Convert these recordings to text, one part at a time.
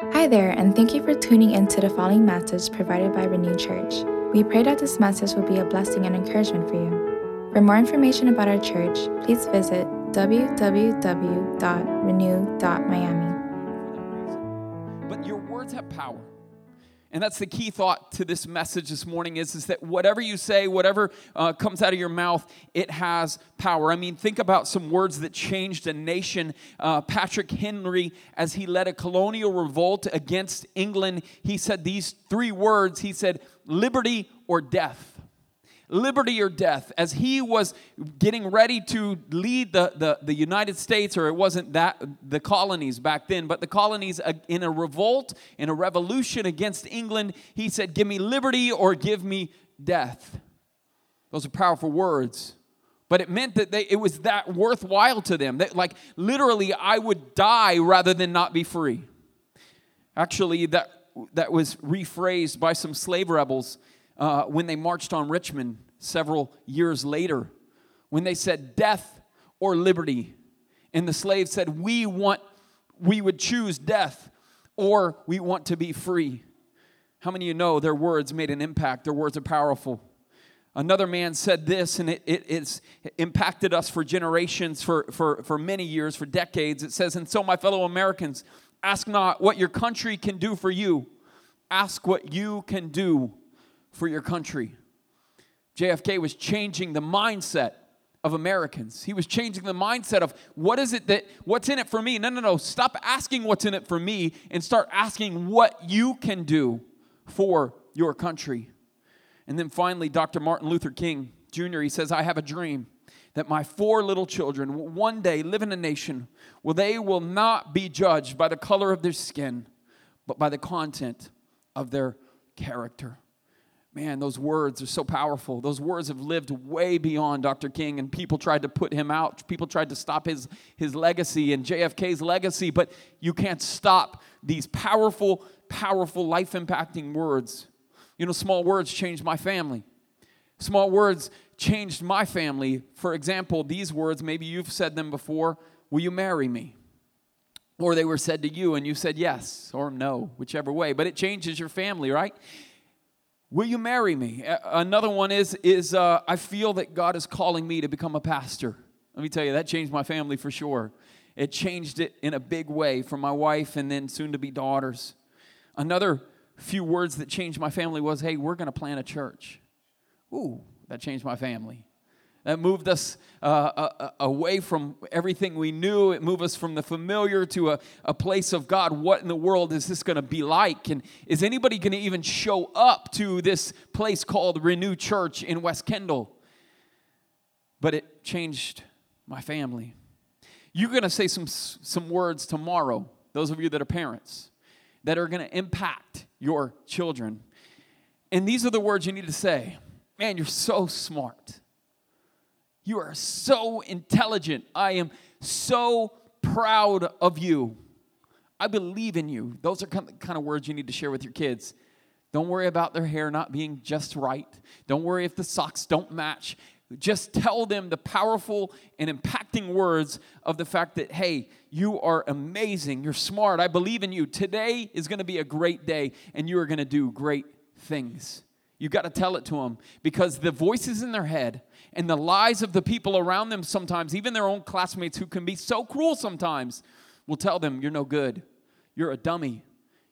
Hi there, and thank you for tuning in to the following message provided by Renew Church. We pray that this message will be a blessing and encouragement for you. For more information about our church, please visit www.renew.miami. But your words have power. And that's the key thought to this message this morning is, is that whatever you say, whatever uh, comes out of your mouth, it has power. I mean, think about some words that changed a nation. Uh, Patrick Henry, as he led a colonial revolt against England, he said these three words. He said, liberty or death liberty or death. As he was getting ready to lead the, the, the, United States, or it wasn't that the colonies back then, but the colonies in a revolt, in a revolution against England, he said, Give me liberty or give me death. Those are powerful words. But it meant that they, it was that worthwhile to them. That, like, literally, I would die rather than not be free. Actually, that, that was rephrased by some slave rebels uh, when they marched on Richmond several years later, when they said death or liberty. And the slaves said, We want, we would choose death or we want to be free. How many of you know their words made an impact? Their words are powerful. Another man said this, and it, it, it's impacted us for generations, for, for, for many years, for decades. It says, And so, my fellow Americans, ask not what your country can do for you, ask what you can do for your country. JFK was changing the mindset of Americans. He was changing the mindset of what is it that what's in it for me? No, no, no. Stop asking what's in it for me and start asking what you can do for your country. And then finally, Dr. Martin Luther King Jr. he says, "I have a dream that my four little children will one day live in a nation where they will not be judged by the color of their skin, but by the content of their character." Man, those words are so powerful. Those words have lived way beyond Dr. King, and people tried to put him out. People tried to stop his, his legacy and JFK's legacy, but you can't stop these powerful, powerful, life impacting words. You know, small words changed my family. Small words changed my family. For example, these words, maybe you've said them before Will you marry me? Or they were said to you and you said yes or no, whichever way. But it changes your family, right? Will you marry me? Another one is, is uh, I feel that God is calling me to become a pastor. Let me tell you, that changed my family for sure. It changed it in a big way for my wife and then soon to be daughters. Another few words that changed my family was, hey, we're going to plant a church. Ooh, that changed my family. That moved us uh, uh, uh, away from everything we knew. It moved us from the familiar to a, a place of God. What in the world is this going to be like? And is anybody going to even show up to this place called Renew Church in West Kendall? But it changed my family. You're going to say some, some words tomorrow, those of you that are parents, that are going to impact your children. And these are the words you need to say Man, you're so smart. You are so intelligent. I am so proud of you. I believe in you. Those are kind of words you need to share with your kids. Don't worry about their hair not being just right. Don't worry if the socks don't match. Just tell them the powerful and impacting words of the fact that, hey, you are amazing. You're smart. I believe in you. Today is going to be a great day, and you are going to do great things. You've got to tell it to them because the voices in their head and the lies of the people around them sometimes, even their own classmates who can be so cruel sometimes, will tell them, You're no good. You're a dummy.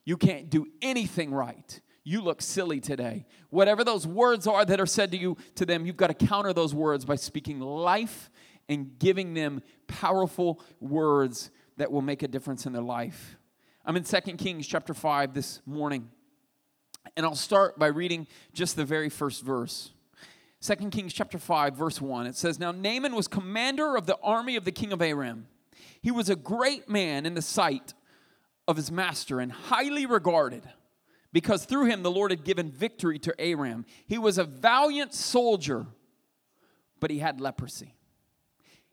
You can't do anything right. You look silly today. Whatever those words are that are said to you to them, you've got to counter those words by speaking life and giving them powerful words that will make a difference in their life. I'm in 2 Kings chapter 5 this morning. And I'll start by reading just the very first verse. 2 Kings chapter 5 verse 1 it says now Naaman was commander of the army of the king of Aram. He was a great man in the sight of his master and highly regarded because through him the Lord had given victory to Aram. He was a valiant soldier but he had leprosy.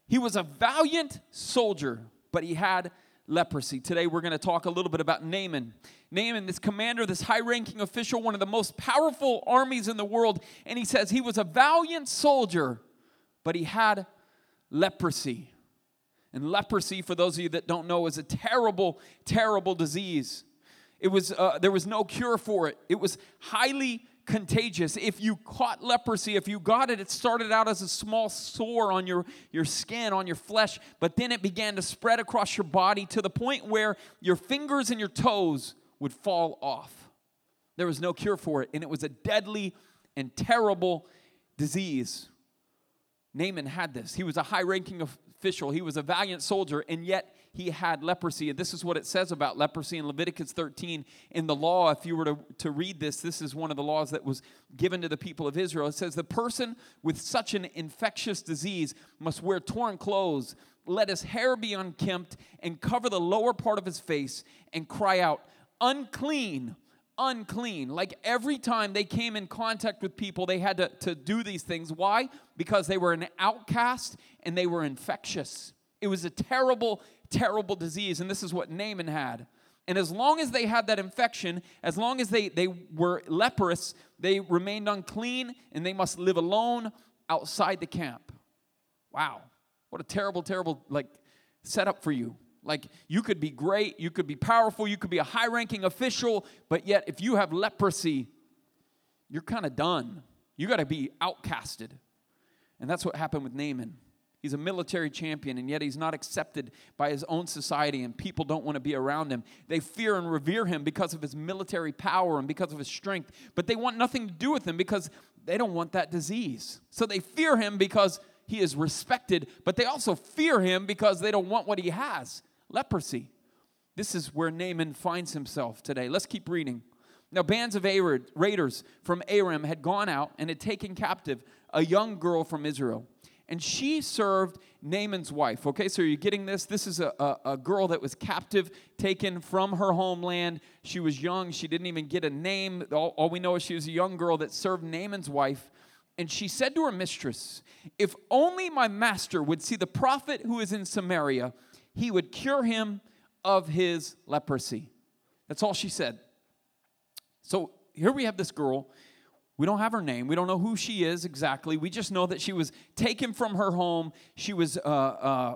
He was a valiant soldier but he had leprosy. Today we're going to talk a little bit about Naaman. Naaman, this commander, this high ranking official, one of the most powerful armies in the world. And he says he was a valiant soldier, but he had leprosy. And leprosy, for those of you that don't know, is a terrible, terrible disease. It was, uh, there was no cure for it. It was highly contagious. If you caught leprosy, if you got it, it started out as a small sore on your, your skin, on your flesh, but then it began to spread across your body to the point where your fingers and your toes would fall off. There was no cure for it, and it was a deadly and terrible disease. Naaman had this. He was a high ranking official, he was a valiant soldier, and yet he had leprosy. And this is what it says about leprosy in Leviticus 13. In the law, if you were to, to read this, this is one of the laws that was given to the people of Israel. It says, The person with such an infectious disease must wear torn clothes, let his hair be unkempt, and cover the lower part of his face, and cry out, Unclean unclean. Like every time they came in contact with people, they had to, to do these things. Why? Because they were an outcast and they were infectious. It was a terrible terrible disease. And this is what Naaman had. And as long as they had that infection, as long as they, they were leprous, they remained unclean and they must live alone outside the camp. Wow. What a terrible, terrible like setup for you. Like you could be great, you could be powerful, you could be a high ranking official, but yet if you have leprosy, you're kind of done. You got to be outcasted. And that's what happened with Naaman. He's a military champion, and yet he's not accepted by his own society, and people don't want to be around him. They fear and revere him because of his military power and because of his strength, but they want nothing to do with him because they don't want that disease. So they fear him because he is respected, but they also fear him because they don't want what he has leprosy. This is where Naaman finds himself today. Let's keep reading. Now, bands of Arad, raiders from Aram had gone out and had taken captive a young girl from Israel and she served Naaman's wife. Okay, so you're getting this? This is a, a, a, girl that was captive, taken from her homeland. She was young, she didn't even get a name. All, all we know is she was a young girl that served Naaman's wife. And she said to her mistress, If only my master would see the prophet who is in Samaria, he would cure him of his leprosy. That's all she said. So here we have this girl. We don't have her name. We don't know who she is exactly. We just know that she was taken from her home. She was uh, uh,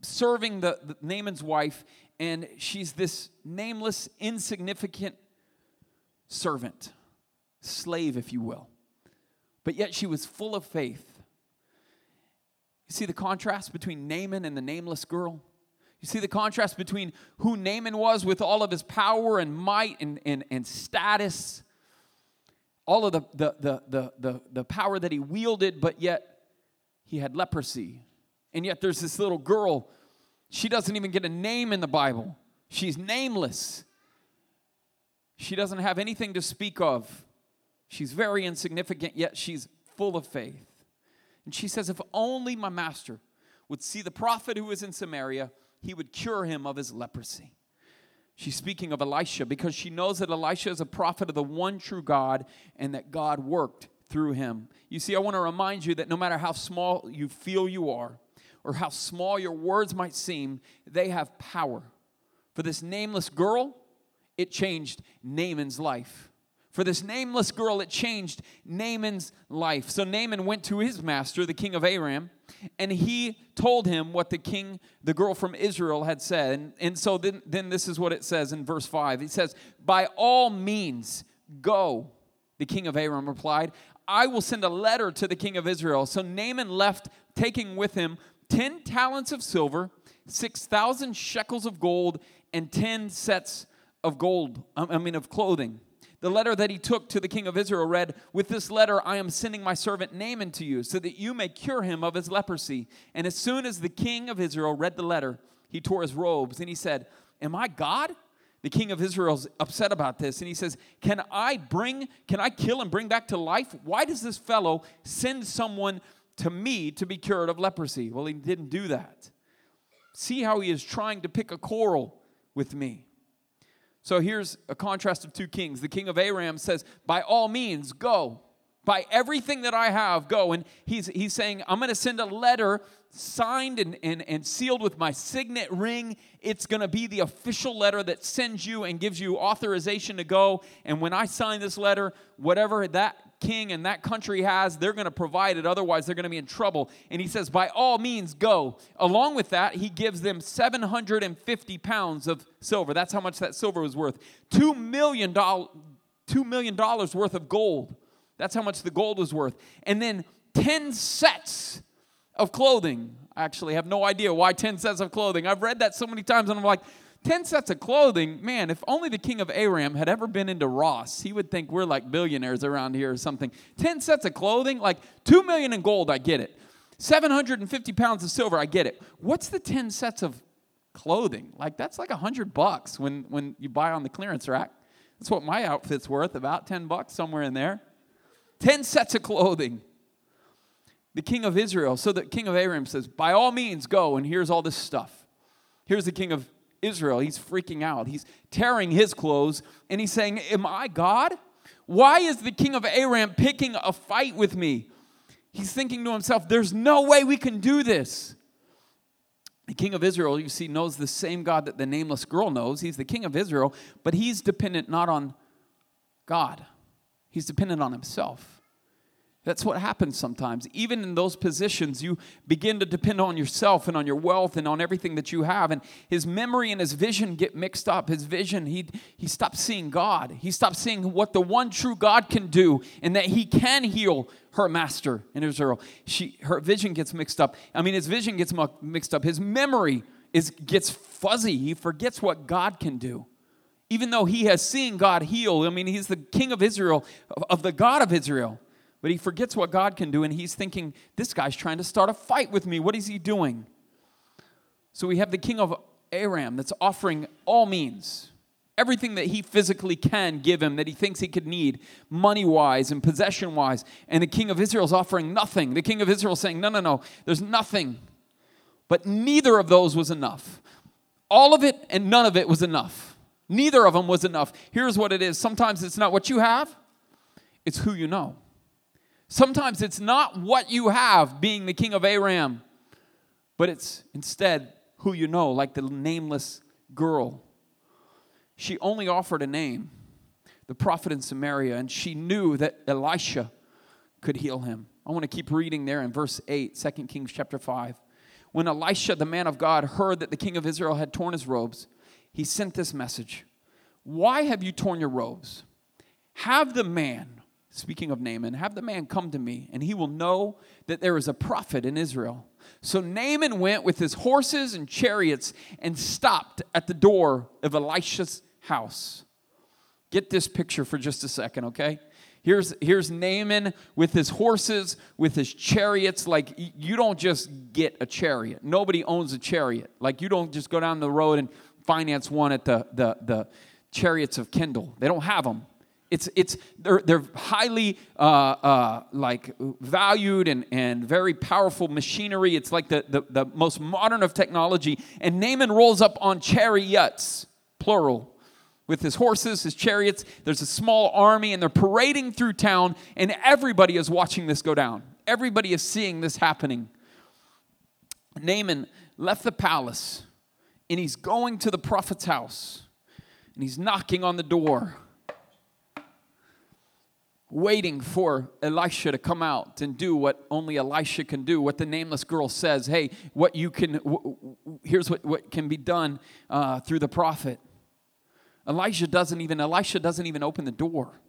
serving the, the Naaman's wife, and she's this nameless, insignificant servant, slave, if you will. But yet she was full of faith. You see the contrast between Naaman and the nameless girl? You see the contrast between who Naaman was with all of his power and might and, and, and status all of the, the, the, the, the, the power that he wielded, but yet he had leprosy. And yet there's this little girl, she doesn't even get a name in the Bible. She's nameless. She doesn't have anything to speak of. She's very insignificant, yet she's full of faith. And she says, If only my master would see the prophet who is in Samaria, he would cure him of his leprosy. She's speaking of Elisha because she knows that Elisha is a prophet of the one true God and that God worked through him. You see, I want to remind you that no matter how small you feel you are or how small your words might seem, they have power. For this nameless girl, it changed Naaman's life. For this nameless girl, it changed Naaman's life. So Naaman went to his master, the king of Aram, and he told him what the king, the girl from Israel, had said. And, and so then, then this is what it says in verse 5. It says, By all means, go. The king of Aram replied, I will send a letter to the king of Israel. So Naaman left, taking with him 10 talents of silver, 6,000 shekels of gold, and 10 sets of gold, I mean, of clothing. The letter that he took to the king of Israel read, With this letter I am sending my servant Naaman to you, so that you may cure him of his leprosy. And as soon as the king of Israel read the letter, he tore his robes and he said, Am I God? The king of Israel's upset about this and he says, Can I bring, can I kill and bring back to life? Why does this fellow send someone to me to be cured of leprosy? Well, he didn't do that. See how he is trying to pick a quarrel with me. So here's a contrast of two kings. The king of Aram says, By all means, go. By everything that I have, go. And he's, he's saying, I'm going to send a letter signed and, and, and sealed with my signet ring. It's going to be the official letter that sends you and gives you authorization to go. And when I sign this letter, whatever that king and that country has, they're going to provide it. Otherwise, they're going to be in trouble. And he says, By all means, go. Along with that, he gives them 750 pounds of silver. That's how much that silver was worth. $2 million, $2 million worth of gold. That's how much the gold was worth. And then 10 sets of clothing. I actually have no idea why 10 sets of clothing. I've read that so many times and I'm like, 10 sets of clothing, man, if only the king of Aram had ever been into Ross, he would think we're like billionaires around here or something. 10 sets of clothing, like 2 million in gold, I get it. 750 pounds of silver, I get it. What's the 10 sets of clothing? Like that's like 100 bucks when, when you buy on the clearance rack. That's what my outfit's worth, about 10 bucks, somewhere in there. 10 sets of clothing. The king of Israel, so the king of Aram says, By all means, go, and here's all this stuff. Here's the king of Israel. He's freaking out. He's tearing his clothes and he's saying, Am I God? Why is the king of Aram picking a fight with me? He's thinking to himself, There's no way we can do this. The king of Israel, you see, knows the same God that the nameless girl knows. He's the king of Israel, but he's dependent not on God, he's dependent on himself. That's what happens sometimes. Even in those positions, you begin to depend on yourself and on your wealth and on everything that you have. And his memory and his vision get mixed up. His vision, he, he stops seeing God. He stops seeing what the one true God can do and that he can heal her master in Israel. She, her vision gets mixed up. I mean, his vision gets mixed up. His memory is, gets fuzzy. He forgets what God can do even though he has seen God heal. I mean, he's the king of Israel, of the God of Israel. But he forgets what God can do, and he's thinking, this guy's trying to start a fight with me. What is he doing? So we have the king of Aram that's offering all means, everything that he physically can give him that he thinks he could need, money wise and possession wise. And the king of Israel is offering nothing. The king of Israel saying, no, no, no, there's nothing. But neither of those was enough. All of it and none of it was enough. Neither of them was enough. Here's what it is sometimes it's not what you have, it's who you know. Sometimes it's not what you have, being the king of Aram, but it's instead who you know, like the nameless girl. She only offered a name, the prophet in Samaria, and she knew that Elisha could heal him. I want to keep reading there in verse 8, 2 Kings chapter 5. When Elisha, the man of God, heard that the king of Israel had torn his robes, he sent this message Why have you torn your robes? Have the man speaking of Naaman, have the man come to me, and he will know that there is a prophet in Israel. So Naaman went with his horses and chariots and stopped at the door of Elisha's house. Get this picture for just a second, okay? Here's, here's Naaman with his horses, with his chariots. Like, you don't just get a chariot. Nobody owns a chariot. Like, you don't just go down the road and finance one at the, the, the chariots of Kendall. They don't have them. It's, it's, they're, they're highly uh, uh, like valued and, and very powerful machinery. It's like the, the, the most modern of technology. And Naaman rolls up on chariots, plural, with his horses, his chariots. There's a small army, and they're parading through town, and everybody is watching this go down. Everybody is seeing this happening. Naaman left the palace, and he's going to the prophet's house, and he's knocking on the door waiting for Elisha to come out and do what only Elisha can do. What the nameless girl says, hey, what you can, here's what, what can be done uh, through the prophet. Elisha doesn't even, Elisha doesn't even open the door.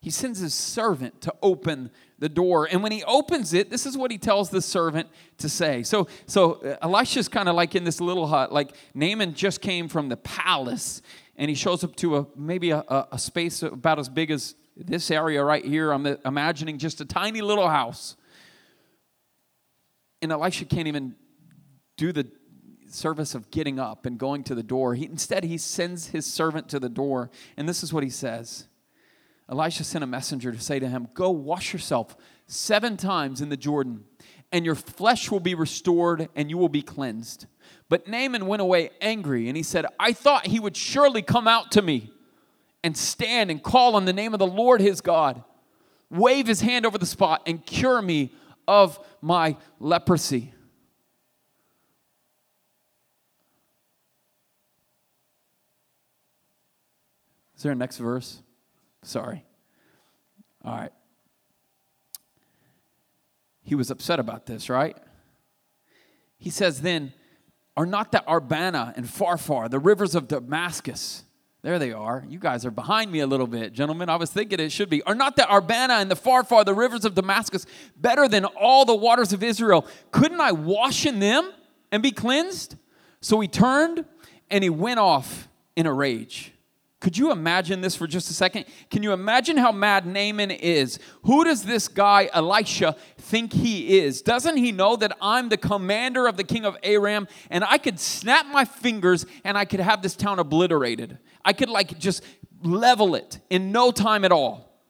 He sends his servant to open the door. And when he opens it, this is what he tells the servant to say. So, so uh, Elisha's kind of like in this little hut. Like Naaman just came from the palace and he shows up to a maybe a, a space about as big as this area right here, I'm imagining just a tiny little house. And Elisha can't even do the service of getting up and going to the door. He, instead, he sends his servant to the door. And this is what he says Elisha sent a messenger to say to him, Go wash yourself seven times in the Jordan, and your flesh will be restored and you will be cleansed. But Naaman went away angry, and he said, I thought he would surely come out to me and stand and call on the name of the Lord his God, wave his hand over the spot, and cure me of my leprosy. Is there a next verse? Sorry. All right. he was upset about this, right? He says, Then, are not the Abana and Pharpar, the rivers of Damascus, there they are. You guys are behind me a little bit, gentlemen. I was thinking it should be. Are not the Abana and the Pharpar, the rivers of Damascus, better than all the waters of Israel? Couldn't I wash in them and be cleansed? So he turned and he went off in a rage. Could you imagine this for just a second? Can you imagine how mad Naaman is? Who does this guy, Elisha, think he is? Doesn't he know that I'm the commander of the king of Aram and I could snap my fingers and I could have this town obliterated? I could, like, just level it in no time at all.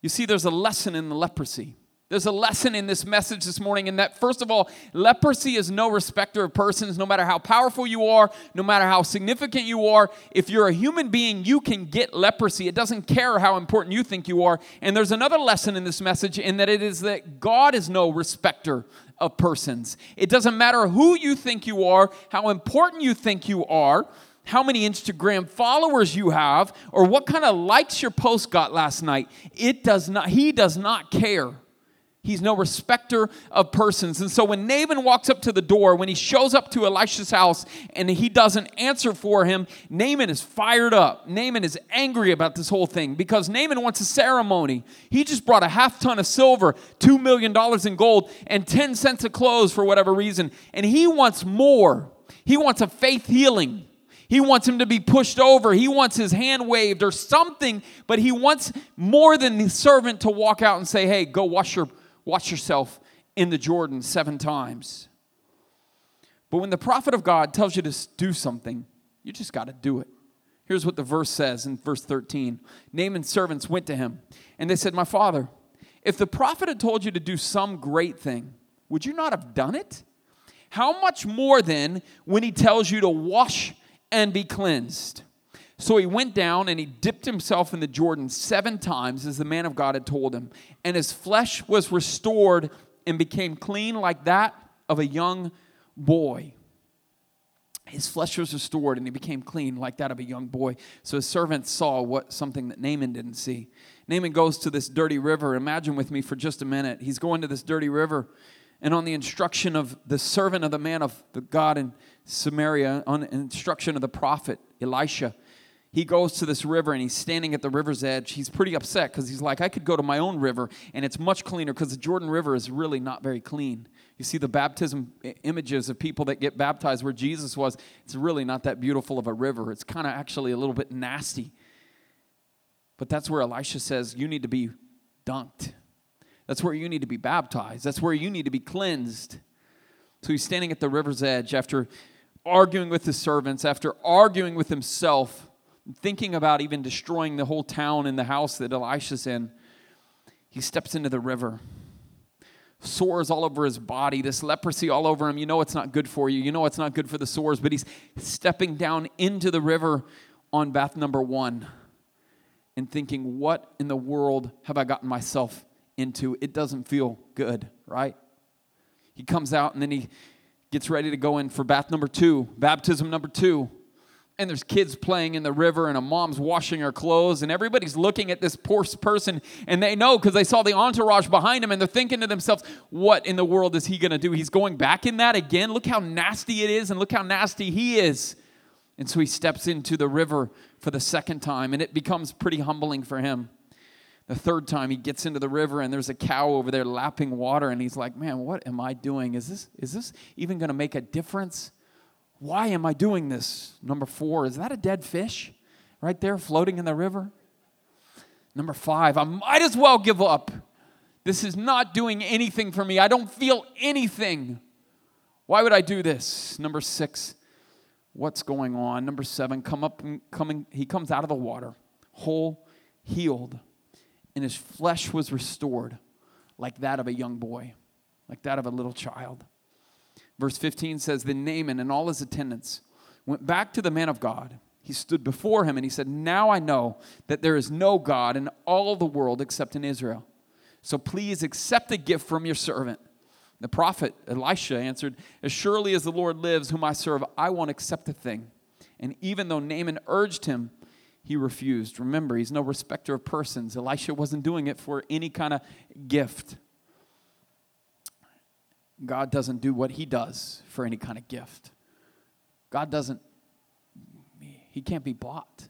You see, there's a lesson in the leprosy. There's a lesson in this message this morning in that, first of all, leprosy is no respecter of persons, no matter how powerful you are, no matter how significant you are. If you're a human being, you can get leprosy. It doesn't care how important you think you are. And there's another lesson in this message in that it is that God is no respecter of persons. It doesn't matter who you think you are, how important you think you are how many Instagram followers you have or what kind of likes your post got last night. It does not he does not care. He's no respecter of persons. And so when Naaman walks up to the door, when he shows up to Elisha's house and he doesn't answer for him, Naaman is fired up. Naaman is angry about this whole thing because Naaman wants a ceremony. He just brought a half ton of silver, $2 million in gold, and 10 cents of clothes for whatever reason. And he wants more. He wants a faith healing. He wants him to be pushed over. He wants his hand waved or something, but he wants more than the servant to walk out and say, Hey, go wash your Wash yourself in the Jordan seven times. But when the prophet of God tells you to do something, you just got to do it. Here's what the verse says in verse 13 Naaman's servants went to him, and they said, My father, if the prophet had told you to do some great thing, would you not have done it? How much more then when he tells you to wash and be cleansed? So he went down and he dipped himself in the Jordan seven times, as the man of God had told him. And his flesh was restored and became clean like that of a young boy. His flesh was restored and he became clean like that of a young boy. So his servants saw what something that Naaman didn't see. Naaman goes to this dirty river. Imagine with me for just a minute. He's going to this dirty river, and on the instruction of the servant of the man of the God in Samaria, on instruction of the prophet Elisha, he goes to this river and he's standing at the river's edge. He's pretty upset because he's like, I could go to my own river and it's much cleaner because the Jordan River is really not very clean. You see the baptism images of people that get baptized where Jesus was, it's really not that beautiful of a river. It's kind of actually a little bit nasty. But that's where Elisha says, You need to be dunked. That's where you need to be baptized. That's where you need to be cleansed. So he's standing at the river's edge after arguing with his servants, after arguing with himself thinking about even destroying the whole town and the house that Elisha's in, he steps into the river. Sores all over his body, this leprosy all over him. You know it's not good for you. You know it's not good for the sores, but he's stepping down into the river on bath number one and thinking, What in the world have I gotten myself into? It doesn't feel good, right? He comes out and then he gets ready to go in for bath number two, baptism number two and there's kids playing in the river and a mom's washing her clothes and everybody's looking at this poor person and they know because they saw the entourage behind him and they're thinking to themselves what in the world is he going to do? He's going back in that again? Look how nasty it is and look how nasty he is. And so he steps into the river for the second time and it becomes pretty humbling for him. The third time he gets into the river and there's a cow over there lapping water and he's like man what am i doing? Is this is this even going to make a difference why am I doing this? Number four, is that a dead fish right there floating in the river? Number five, I might as well give up. This is not doing anything for me. I don't feel anything. Why would I do this? Number six, what's going on? Number seven, come up coming, he comes out of the water, whole, healed, and his flesh was restored like that of a young boy, like that of a little child. Verse 15 says, Then Naaman and all his attendants went back to the man of God. He stood before him and he said, Now I know that there is no God in all the world except in Israel. So please accept a gift from your servant. The prophet Elisha answered, As surely as the Lord lives, whom I serve, I won't accept a thing. And even though Naaman urged him, he refused. Remember, he's no respecter of persons. Elisha wasn't doing it for any kind of gift. God doesn't do what he does for any kind of gift. God doesn't, he can't be bought.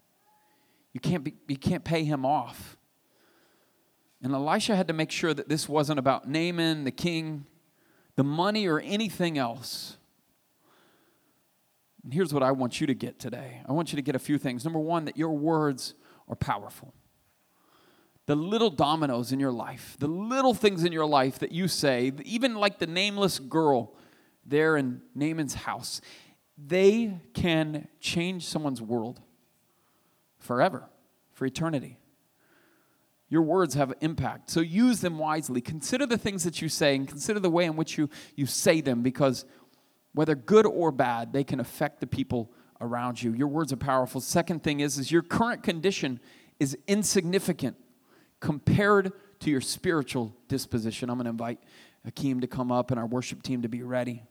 You can't, be, you can't pay him off. And Elisha had to make sure that this wasn't about Naaman, the king, the money, or anything else. And here's what I want you to get today I want you to get a few things. Number one, that your words are powerful. The little dominoes in your life, the little things in your life that you say, even like the nameless girl there in Naaman's house, they can change someone's world forever, for eternity. Your words have impact. So use them wisely. Consider the things that you say and consider the way in which you, you say them because whether good or bad, they can affect the people around you. Your words are powerful. Second thing is, is your current condition is insignificant compared to your spiritual disposition. I'm going to invite Akeem to come up and our worship team to be ready.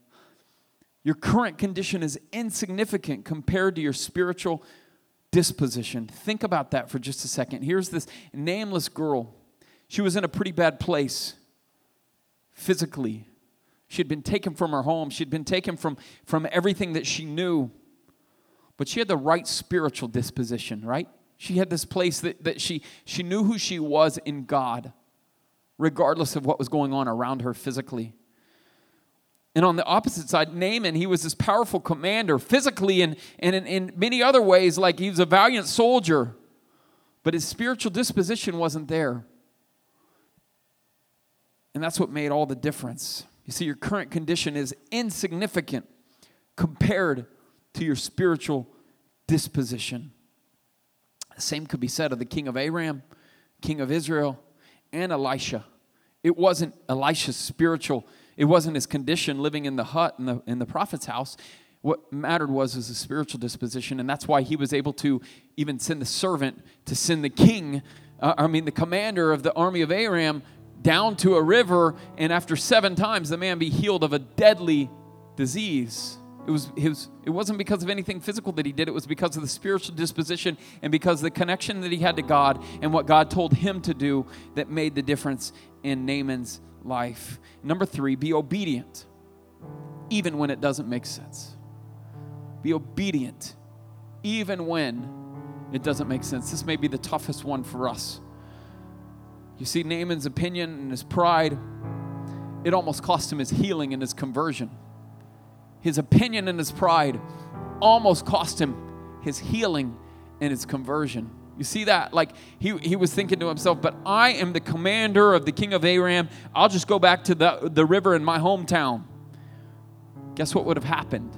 Your current condition is insignificant compared to your spiritual disposition. Think about that for just a second. Here's this nameless girl. She was in a pretty bad place physically. She had been taken from her home, she had been taken from, from everything that she knew. But she had the right spiritual disposition, right? She had this place that, that she, she knew who she was in God, regardless of what was going on around her physically. And on the opposite side, Naaman, he was this powerful commander physically and, and in, in many other ways, like he was a valiant soldier, but his spiritual disposition wasn't there. And that's what made all the difference. You see, your current condition is insignificant compared to your spiritual disposition. The same could be said of the king of Aram, king of Israel, and Elisha. It wasn't Elisha's spiritual it wasn't his condition living in the hut in the, in the prophet's house. What mattered was his spiritual disposition, and that's why he was able to even send the servant to send the king, uh, I mean, the commander of the army of Aram, down to a river, and after seven times, the man be healed of a deadly disease. It, was, was, it wasn't because of anything physical that he did, it was because of the spiritual disposition and because the connection that he had to God and what God told him to do that made the difference in Naaman's life. Number three, be obedient, even when it doesn't make sense. Be obedient, even when it doesn't make sense. This may be the toughest one for us. You see, Naaman's opinion and his pride, it almost cost him his healing and his conversion. His opinion and his pride almost cost him his healing and his conversion. You see that? Like he, he was thinking to himself, but I am the commander of the king of Aram. I'll just go back to the, the river in my hometown. Guess what would have happened?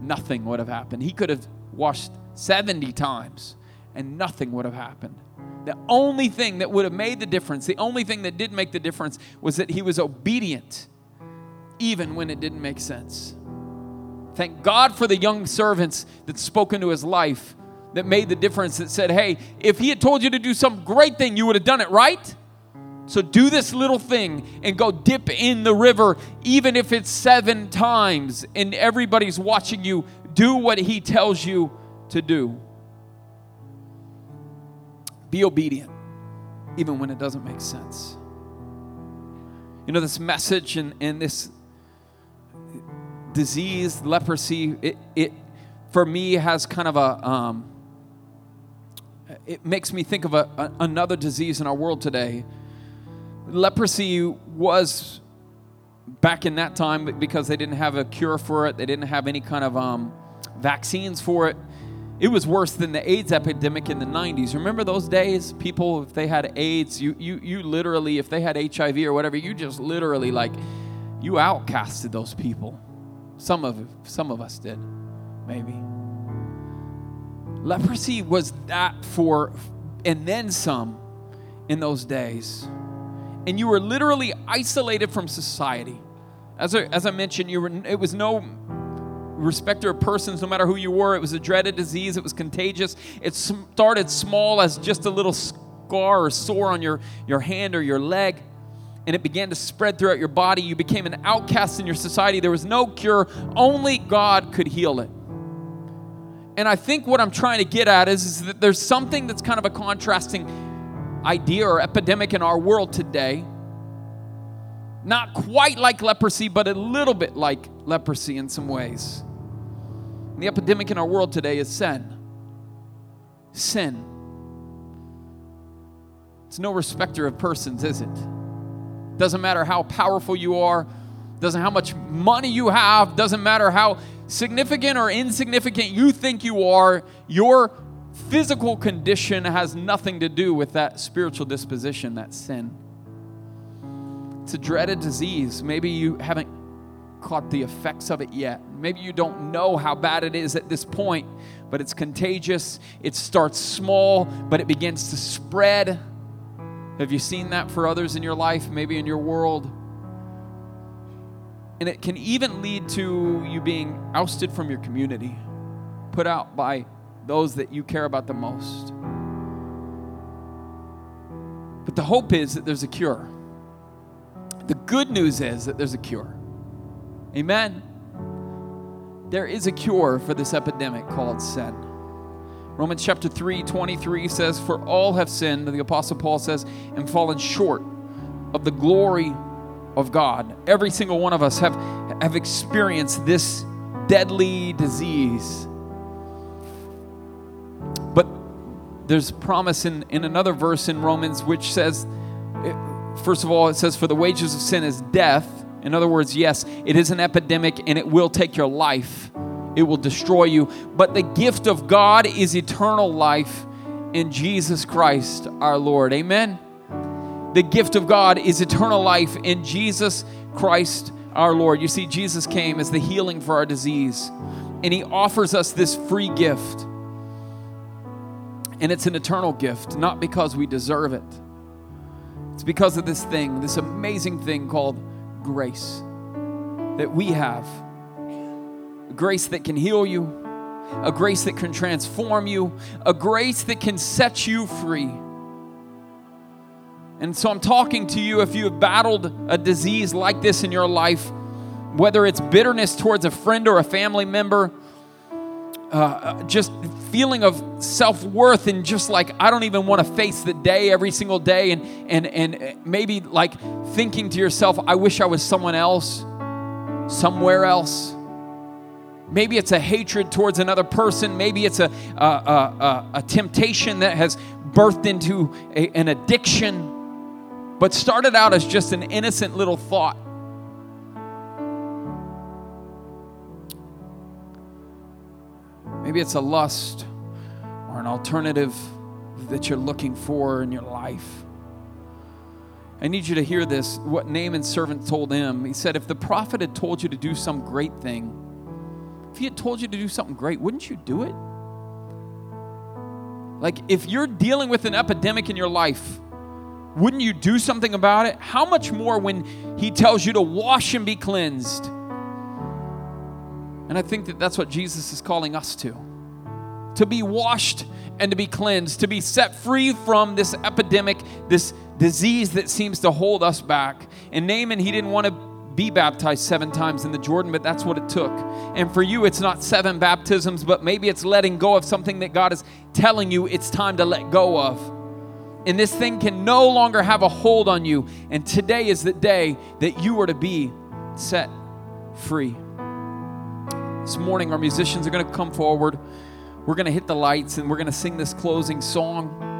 Nothing would have happened. He could have washed 70 times and nothing would have happened. The only thing that would have made the difference, the only thing that did make the difference was that he was obedient, even when it didn't make sense. Thank God for the young servants that spoke into his life that made the difference that said, hey, if he had told you to do some great thing, you would have done it right. So do this little thing and go dip in the river, even if it's seven times and everybody's watching you. Do what he tells you to do. Be obedient, even when it doesn't make sense. You know, this message and, and this disease, leprosy, it, it for me has kind of a um, it makes me think of a, a, another disease in our world today. Leprosy was back in that time because they didn't have a cure for it, they didn't have any kind of um, vaccines for it. It was worse than the AIDS epidemic in the 90s. Remember those days? People, if they had AIDS, you, you, you literally, if they had HIV or whatever, you just literally like, you outcasted those people. Some of, some of us did, maybe. Leprosy was that for, and then some in those days. And you were literally isolated from society. As I, as I mentioned, you were, it was no respecter of persons, no matter who you were. It was a dreaded disease, it was contagious. It started small as just a little scar or sore on your, your hand or your leg. And it began to spread throughout your body. You became an outcast in your society. There was no cure. Only God could heal it. And I think what I'm trying to get at is, is that there's something that's kind of a contrasting idea or epidemic in our world today Not quite like leprosy, but a little bit like leprosy in some ways. The epidemic in our world today is sin. Sin. It's no respecter of persons, is it? Doesn't matter how powerful you are, doesn't how much money you have, doesn't matter how significant or insignificant you think you are, your physical condition has nothing to do with that spiritual disposition, that sin. It's a dreaded disease. Maybe you haven't caught the effects of it yet. Maybe you don't know how bad it is at this point, but it's contagious. It starts small, but it begins to spread. Have you seen that for others in your life, maybe in your world? And it can even lead to you being ousted from your community, put out by those that you care about the most. But the hope is that there's a cure. The good news is that there's a cure. Amen. There is a cure for this epidemic called sin. Romans chapter 3, 23 says, For all have sinned, the Apostle Paul says, and fallen short of the glory of God. Every single one of us have, have experienced this deadly disease. But there's promise in, in another verse in Romans which says, eh, first of all, it says, For the wages of sin is death in other words, yes, it is an epidemic and it will take your life, it will destroy you. But the gift of God is eternal life in Jesus Christ our Lord. Amen. The gift of God is eternal life in Jesus Christ our Lord. You see, Jesus came as the healing for our disease, and He offers us this free gift. And it's an eternal gift, not because we deserve it. It's because of this thing, this amazing thing called grace that we have grace that can heal you, a grace that can transform you, a grace that can set you free. And so I'm talking to you if you have battled a disease like this in your life, whether it's bitterness towards a friend or a family member, uh, just feeling of self-worth and just like i don't even want to face the day every single day and and and maybe like thinking to yourself i wish i was someone else somewhere else maybe it's a hatred towards another person maybe it's a a, a, a temptation that has birthed into a, an addiction but started out as just an innocent little thought Maybe it's a lust or an alternative that you're looking for in your life. I need you to hear this. What Naaman's servant told him. He said, If the prophet had told you to do some great thing, he had told you to do something great, wouldn't you do it? Like, if you're dealing with an epidemic in your life, wouldn't you do something about it? How much more when he tells you to wash and be cleansed? And I think that that's what Jesus is calling us to to be washed and to be cleansed, to be set free from this epidemic, this disease that seems to hold us back. And Naaman, he didn't want to be baptized seven times in the Jordan, but that's what it took. And for you, it's not seven baptisms, but maybe it's letting go of something that God is telling you it's time to let go of. And this thing can no longer have a hold on you. And today is the day that you are to be set free. This morning, our musicians are going to come forward. We're going to hit the lights and we're going to sing this closing song.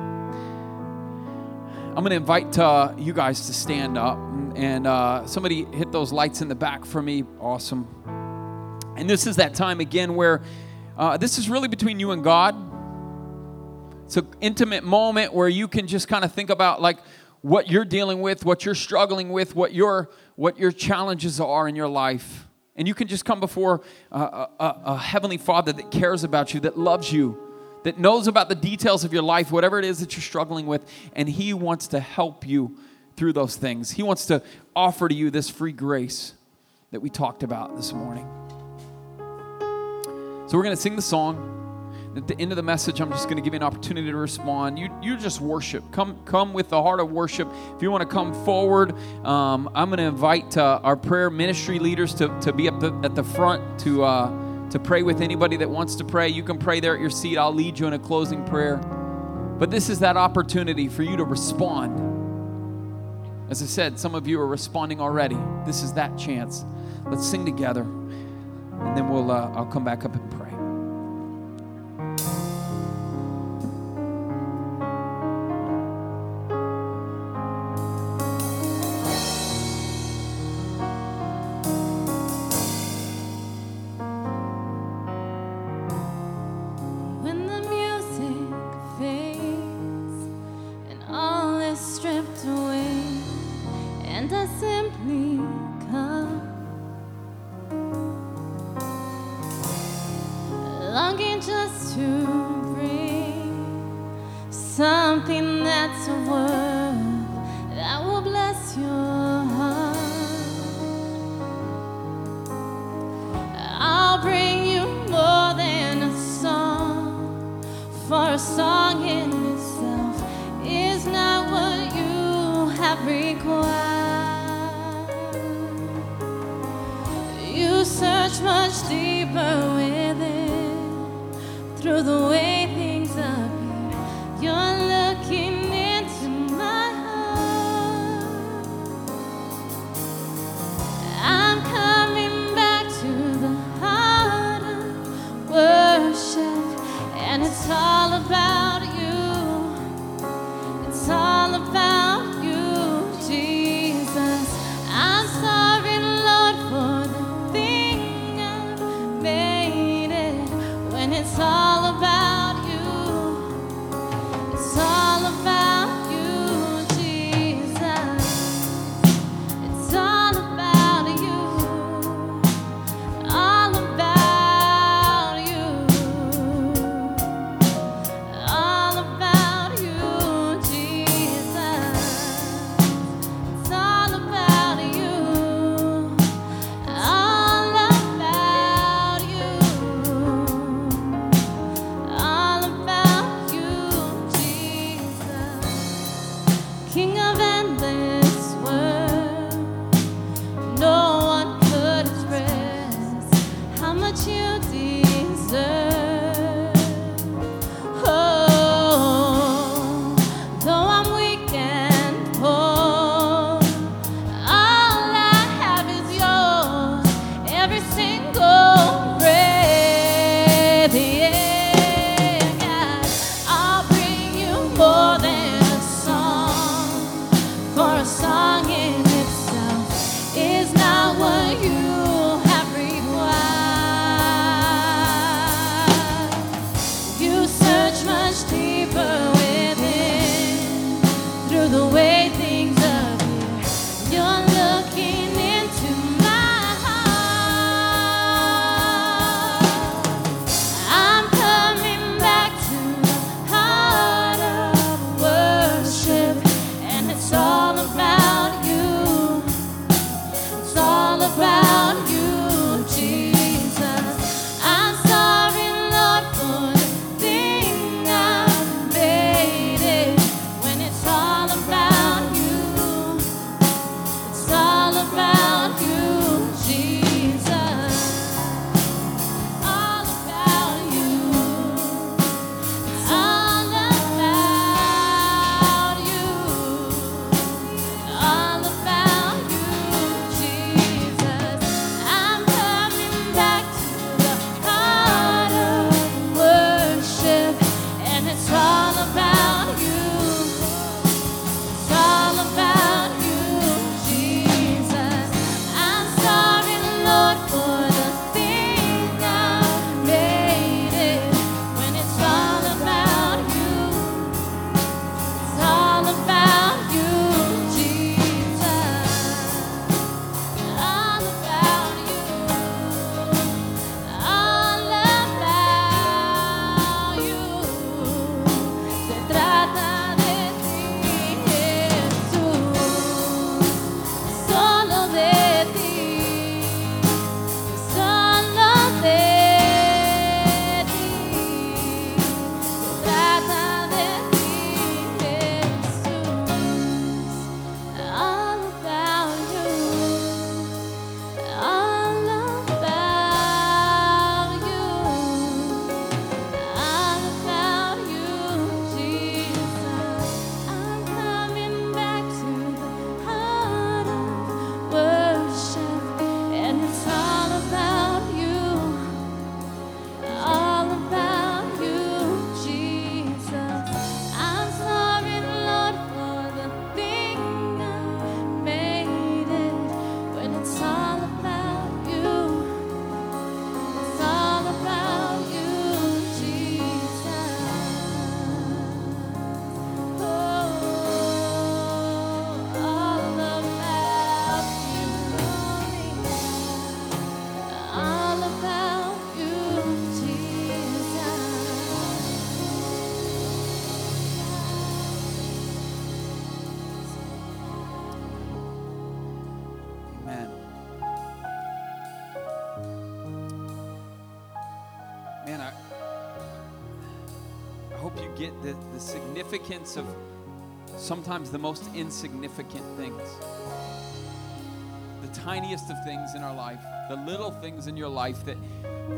I'm going to invite uh, you guys to stand up and uh, somebody hit those lights in the back for me. Awesome. And this is that time again where uh, this is really between you and God. It's an intimate moment where you can just kind of think about like what you're dealing with, what you're struggling with, what your what your challenges are in your life. And you can just come before a, a, a, heavenly Father that cares about you, that loves you, that knows about the details of your life, whatever it is that you're struggling with, and He wants to help you through those things. He wants to offer to you this free grace that we talked about this morning. So we're going to sing the song at the end of the message, I'm just going to give you an opportunity to respond. You, you just worship. Come, come with the heart of worship. If you want to come forward, um, I'm going to invite uh, our prayer ministry leaders to, to be up the, at the front to, uh, to pray with anybody that wants to pray. You can pray there at your seat. I'll lead you in a closing prayer. But this is that opportunity for you to respond. As I said, some of you are responding already. This is that chance. Let's sing together, and then we'll uh, I'll come back up and pray. song in itself is not what you have required. You search much deeper within through the way. Forget the, the significance of sometimes the most insignificant things. The tiniest of things in our life, the little things in your life that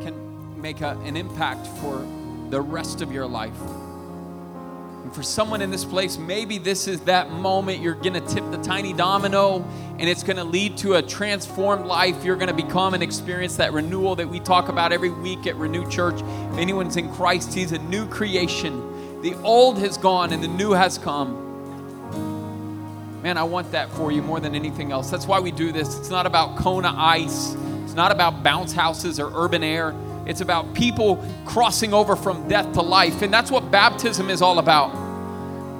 can make a, an impact for the rest of your life. And for someone in this place, maybe this is that moment you're going to tip the tiny domino and it's going to lead to a transformed life. You're going to become and experience that renewal that we talk about every week at Renew Church. If anyone's in Christ, he's a new creation. The old has gone and the new has come. Man, I want that for you more than anything else. That's why we do this. It's not about Kona ice, it's not about bounce houses or urban air. It's about people crossing over from death to life. And that's what baptism is all about.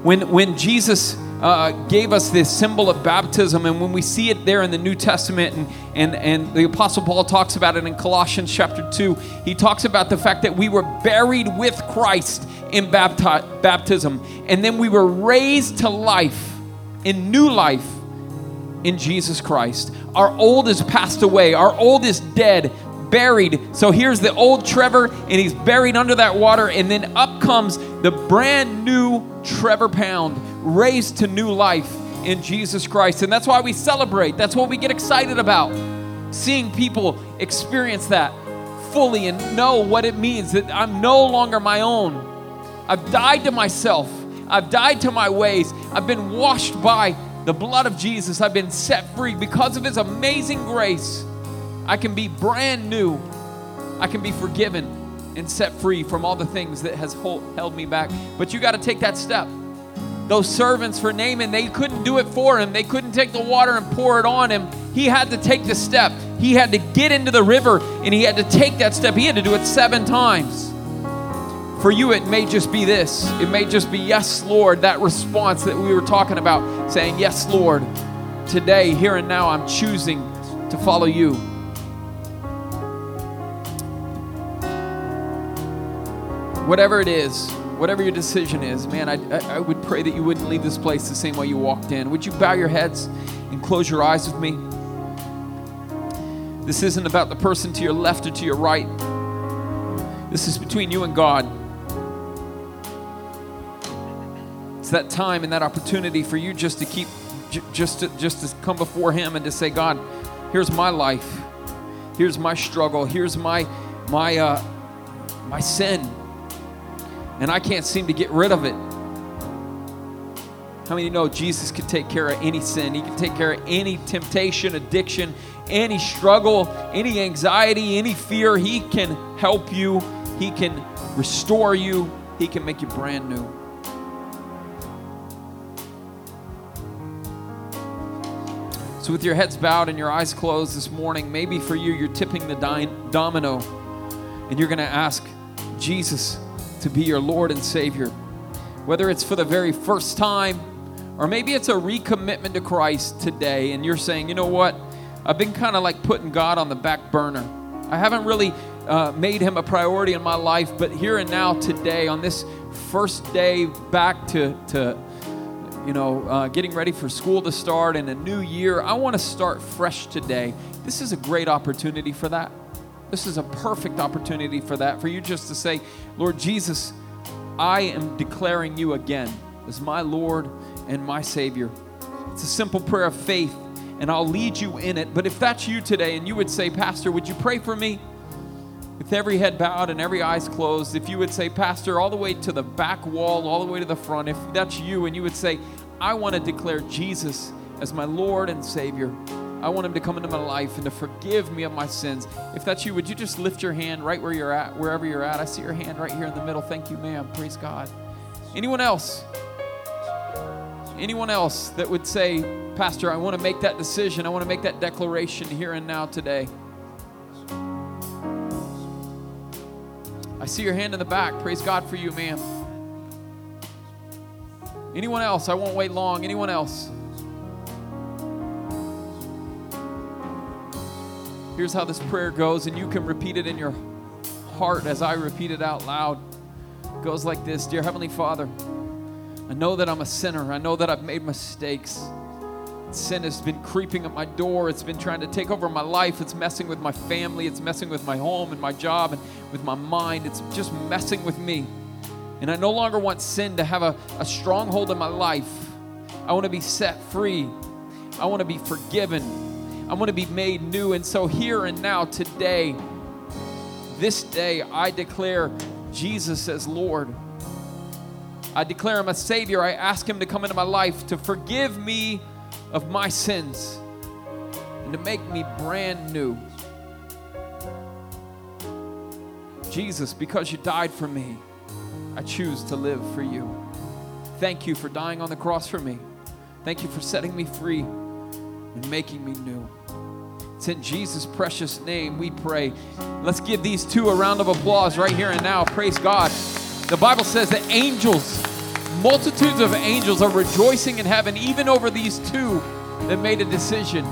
When, when Jesus uh, gave us this symbol of baptism, and when we see it there in the New Testament, and, and, and the Apostle Paul talks about it in Colossians chapter 2, he talks about the fact that we were buried with Christ in bapti- baptism, and then we were raised to life, in new life, in Jesus Christ. Our old is passed away, our old is dead, buried. So here's the old Trevor, and he's buried under that water. And then up comes the brand new Trevor Pound, raised to new life in Jesus Christ. And that's why we celebrate. That's what we get excited about. Seeing people experience that fully and know what it means that I'm no longer my own. I've died to myself. I've died to my ways. I've been washed by the blood of Jesus. I've been set free because of his amazing grace. I can be brand new. I can be forgiven and set free from all the things that has hold, held me back. But you got to take that step. Those servants for Naaman, they couldn't do it for him. They couldn't take the water and pour it on him. He had to take the step. He had to get into the river and he had to take that step. He had to do it seven times. For you, it may just be this. It may just be, yes, Lord, that response that we were talking about, saying, yes, Lord, today, here and now, I'm choosing to follow you. Whatever it is, whatever your decision is, man, I, I, would pray that you wouldn't leave this place the same way you walked in. Would you bow your heads and close your eyes with me? This isn't about the person to your left or to your right. This is between you and God. It's that time and that opportunity for you just to keep, just to, just to come before Him and to say, God, here's my life. Here's my struggle. Here's my, my, uh, my sin and I can't seem to get rid of it. How many know Jesus can take care of any sin? He can take care of any temptation, addiction, any struggle, any anxiety, any fear. He can help you, He can restore you, He can make you brand new. So, with your heads bowed and your eyes closed this morning, maybe for you, you're tipping the domino and you're going to ask Jesus to be your Lord and Savior. Whether it's for the very first time or maybe it's a recommitment to Christ today and you're saying, you know what? I've been kind of like putting God on the back burner. I haven't really uh, made him a priority in my life, but here and now, today, on this first day back to, to you know, uh, getting ready for school to start and a new year, I want to start fresh today. This is a great opportunity for that. This is a perfect opportunity for that, for you just to say, Lord Jesus, I am declaring you again as my Lord and my Savior. It's a simple prayer of faith, and I'll lead you in it. But if that's you today and you would say, Pastor, would you pray for me? With every head bowed and every eyes closed, if you would say, Pastor, all the way to the back wall, all the way to the front, if that's you and you would say, I want to declare Jesus as my Lord and Savior. I want him to come into my life and to forgive me of my sins. If that's you, would you just lift your hand right where you're at, wherever you're at? I see your hand right here in the middle. Thank you, ma'am. Praise God. Anyone else? Anyone else that would say, Pastor, I want to make that decision. I want to make that declaration here and now today. I see your hand in the back. Praise God for you, ma'am. Anyone else? I won't wait long. Anyone else? Here's how this prayer goes, and you can repeat it in your heart as I repeat it out loud. It goes like this Dear Heavenly Father, I know that I'm a sinner. I know that I've made mistakes. Sin has been creeping at my door. It's been trying to take over my life. It's messing with my family. It's messing with my home and my job and with my mind. It's just messing with me. And I no longer want sin to have a, a stronghold in my life. I want to be set free. I want to be forgiven. I want to be made new. And so, here and now, today, this day, I declare Jesus as Lord. I declare Him a Savior. I ask Him to come into my life to forgive me of my sins and to make me brand new. Jesus, because you died for me, I choose to live for you. Thank you for dying on the cross for me. Thank you for setting me free and making me new. It's in Jesus' precious name we pray. Let's give these two a round of applause right here and now. Praise God. The Bible says that angels, multitudes of angels, are rejoicing in heaven, even over these two that made a decision.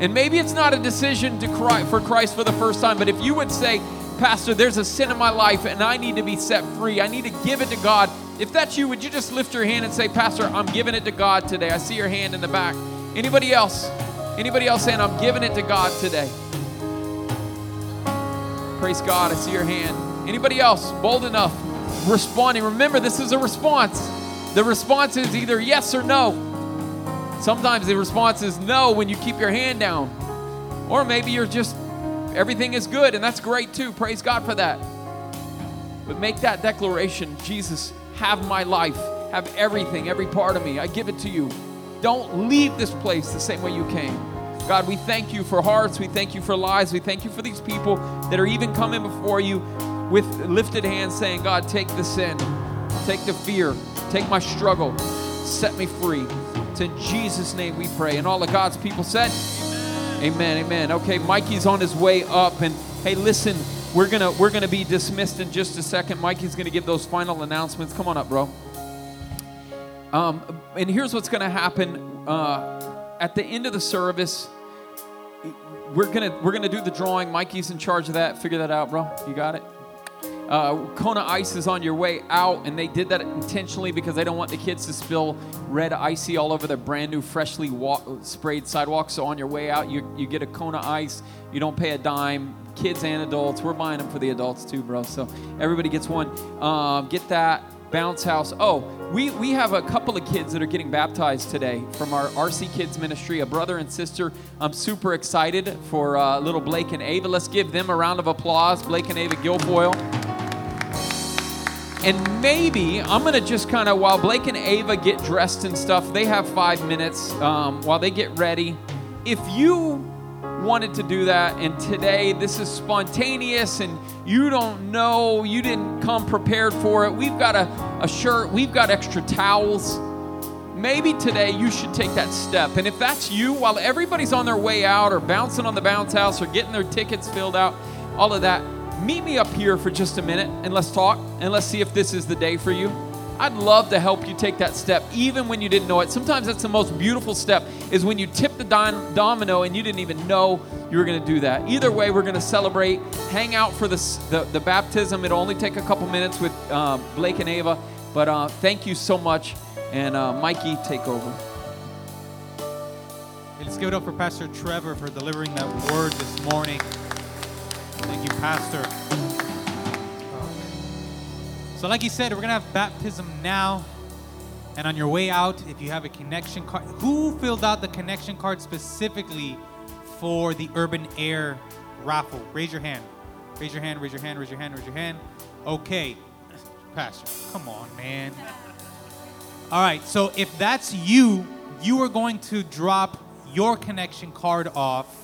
And maybe it's not a decision to cry for Christ for the first time, but if you would say, Pastor, there's a sin in my life and I need to be set free, I need to give it to God. If that's you, would you just lift your hand and say, Pastor, I'm giving it to God today? I see your hand in the back. Anybody else? Anybody else saying, I'm giving it to God today? Praise God. I see your hand. Anybody else bold enough responding? Remember, this is a response. The response is either yes or no. Sometimes the response is no when you keep your hand down. Or maybe you're just, everything is good, and that's great too. Praise God for that. But make that declaration Jesus, have my life, have everything, every part of me. I give it to you. Don't leave this place the same way you came. God, we thank you for hearts. We thank you for lives. We thank you for these people that are even coming before you with lifted hands saying, God, take the sin, take the fear, take my struggle, set me free. It's in Jesus' name we pray. And all of God's people said, Amen, amen. Okay, Mikey's on his way up. And hey, listen, we're gonna we're gonna be dismissed in just a second. Mikey's gonna give those final announcements. Come on up, bro. Um, and here's what's gonna happen. Uh, at the end of the service, we're gonna we're gonna do the drawing. Mikey's in charge of that. Figure that out, bro. You got it. Uh, Kona Ice is on your way out, and they did that intentionally because they don't want the kids to spill red icy all over their brand new, freshly wa- sprayed sidewalk. So on your way out, you, you get a Kona Ice. You don't pay a dime. Kids and adults. We're buying them for the adults too, bro. So everybody gets one. Um, get that bounce house. Oh, we, we have a couple of kids that are getting baptized today from our RC Kids ministry, a brother and sister. I'm super excited for uh, little Blake and Ava. Let's give them a round of applause, Blake and Ava Guilfoyle. And maybe I'm going to just kind of, while Blake and Ava get dressed and stuff, they have five minutes um, while they get ready. If you wanted to do that and today this is spontaneous and you don't know, you didn't come prepared for it, we've got a, a shirt, we've got extra towels. Maybe today you should take that step. And if that's you, while everybody's on their way out or bouncing on the bounce house or getting their tickets filled out, all of that, meet me up here for just a minute and let's talk and let's see if this is the day for you. I'd love to help you take that step, even when you didn't know it. Sometimes that's the most beautiful step, is when you tip the dom- domino and you didn't even know you were going to do that. Either way, we're going to celebrate, hang out for the, the, the, baptism. It'll only take a couple minutes with uh, Blake and Ava. But uh, thank you so much. And uh, Mikey, take over. Hey, let's give it up for Pastor Trevor for delivering that word this morning. Thank you, Pastor. So, like he said, we're going to have baptism now. And on your way out, if you have a connection card, who filled out the connection card specifically for the Urban Air raffle? Raise your hand. Raise your hand, raise your hand, raise your hand, raise your hand. Okay. Pastor, come on, man. All right, so if that's you, you are going to drop your connection card off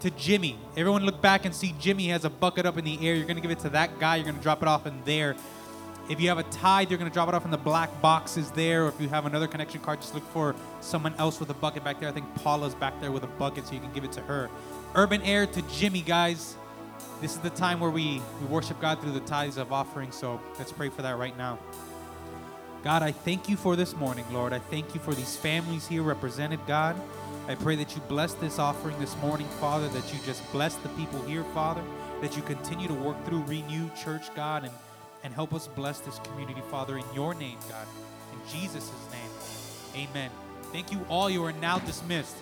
to Jimmy. Everyone look back and see Jimmy has a bucket up in the air. You're going to give it to that guy. You're going to drop it off in there. If you have a tithe, you're going to drop it off in the black boxes there. Or if you have another connection card, just look for someone else with a bucket back there. I think Paula's back there with a bucket, so you can give it to her. Urban Air to Jimmy, guys. This is the time where we, we worship God through the tithes of offering. So let's pray for that right now. God, I thank you for this morning, Lord. I thank you for these families here represented, God. I pray that you bless this offering this morning, Father, that you just bless the people here, Father, that you continue to work through Renew Church, God, and, and help us bless this community, Father, in your name, God. In Jesus' name, amen. Thank you all. You are now dismissed.